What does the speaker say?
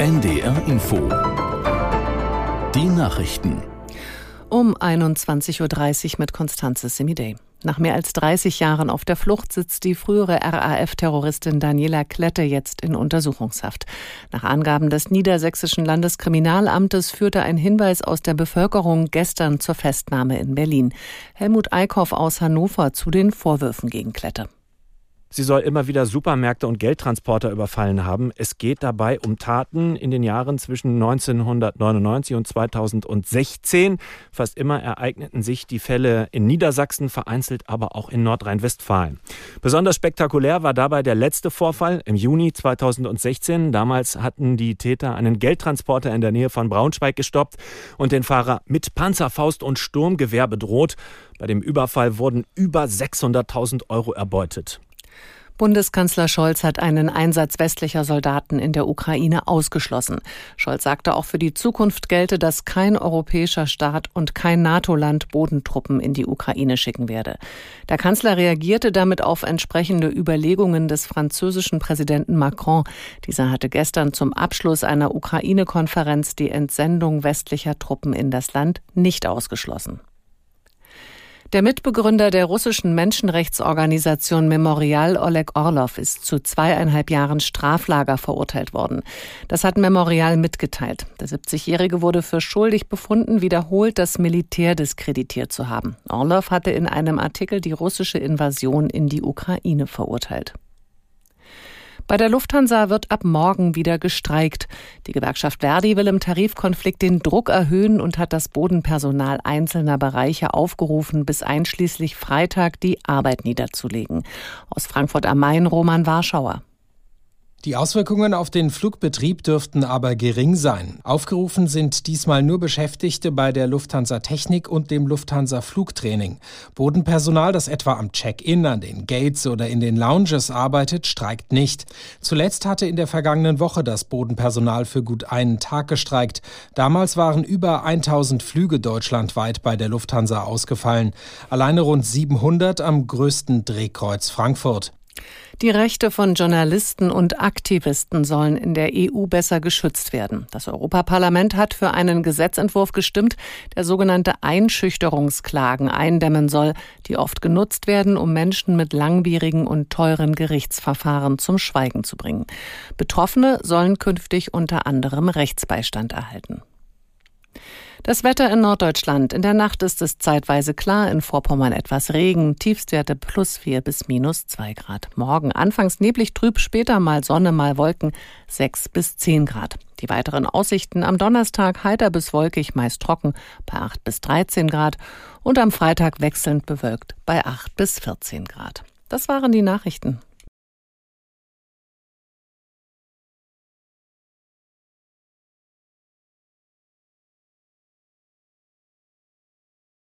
NDR Info. Die Nachrichten. Um 21.30 Uhr mit Konstanze Semidey. Nach mehr als 30 Jahren auf der Flucht sitzt die frühere RAF-Terroristin Daniela Klette jetzt in Untersuchungshaft. Nach Angaben des Niedersächsischen Landeskriminalamtes führte ein Hinweis aus der Bevölkerung gestern zur Festnahme in Berlin. Helmut Eickhoff aus Hannover zu den Vorwürfen gegen Klette. Sie soll immer wieder Supermärkte und Geldtransporter überfallen haben. Es geht dabei um Taten in den Jahren zwischen 1999 und 2016. Fast immer ereigneten sich die Fälle in Niedersachsen, vereinzelt aber auch in Nordrhein-Westfalen. Besonders spektakulär war dabei der letzte Vorfall im Juni 2016. Damals hatten die Täter einen Geldtransporter in der Nähe von Braunschweig gestoppt und den Fahrer mit Panzerfaust und Sturmgewehr bedroht. Bei dem Überfall wurden über 600.000 Euro erbeutet. Bundeskanzler Scholz hat einen Einsatz westlicher Soldaten in der Ukraine ausgeschlossen. Scholz sagte, auch für die Zukunft gelte, dass kein europäischer Staat und kein NATO-Land Bodentruppen in die Ukraine schicken werde. Der Kanzler reagierte damit auf entsprechende Überlegungen des französischen Präsidenten Macron. Dieser hatte gestern zum Abschluss einer Ukraine-Konferenz die Entsendung westlicher Truppen in das Land nicht ausgeschlossen. Der Mitbegründer der russischen Menschenrechtsorganisation Memorial Oleg Orlov ist zu zweieinhalb Jahren Straflager verurteilt worden. Das hat Memorial mitgeteilt. Der 70-Jährige wurde für schuldig befunden, wiederholt das Militär diskreditiert zu haben. Orlov hatte in einem Artikel die russische Invasion in die Ukraine verurteilt. Bei der Lufthansa wird ab morgen wieder gestreikt. Die Gewerkschaft Verdi will im Tarifkonflikt den Druck erhöhen und hat das Bodenpersonal einzelner Bereiche aufgerufen, bis einschließlich Freitag die Arbeit niederzulegen. Aus Frankfurt am Main Roman Warschauer. Die Auswirkungen auf den Flugbetrieb dürften aber gering sein. Aufgerufen sind diesmal nur Beschäftigte bei der Lufthansa Technik und dem Lufthansa Flugtraining. Bodenpersonal, das etwa am Check-in, an den Gates oder in den Lounges arbeitet, streikt nicht. Zuletzt hatte in der vergangenen Woche das Bodenpersonal für gut einen Tag gestreikt. Damals waren über 1000 Flüge deutschlandweit bei der Lufthansa ausgefallen. Alleine rund 700 am größten Drehkreuz Frankfurt. Die Rechte von Journalisten und Aktivisten sollen in der EU besser geschützt werden. Das Europaparlament hat für einen Gesetzentwurf gestimmt, der sogenannte Einschüchterungsklagen eindämmen soll, die oft genutzt werden, um Menschen mit langwierigen und teuren Gerichtsverfahren zum Schweigen zu bringen. Betroffene sollen künftig unter anderem Rechtsbeistand erhalten. Das Wetter in Norddeutschland. In der Nacht ist es zeitweise klar, in Vorpommern etwas Regen, Tiefstwerte plus 4 bis minus 2 Grad. Morgen anfangs neblig trüb, später mal Sonne, mal Wolken 6 bis 10 Grad. Die weiteren Aussichten am Donnerstag heiter bis wolkig, meist trocken bei 8 bis 13 Grad und am Freitag wechselnd bewölkt bei 8 bis 14 Grad. Das waren die Nachrichten.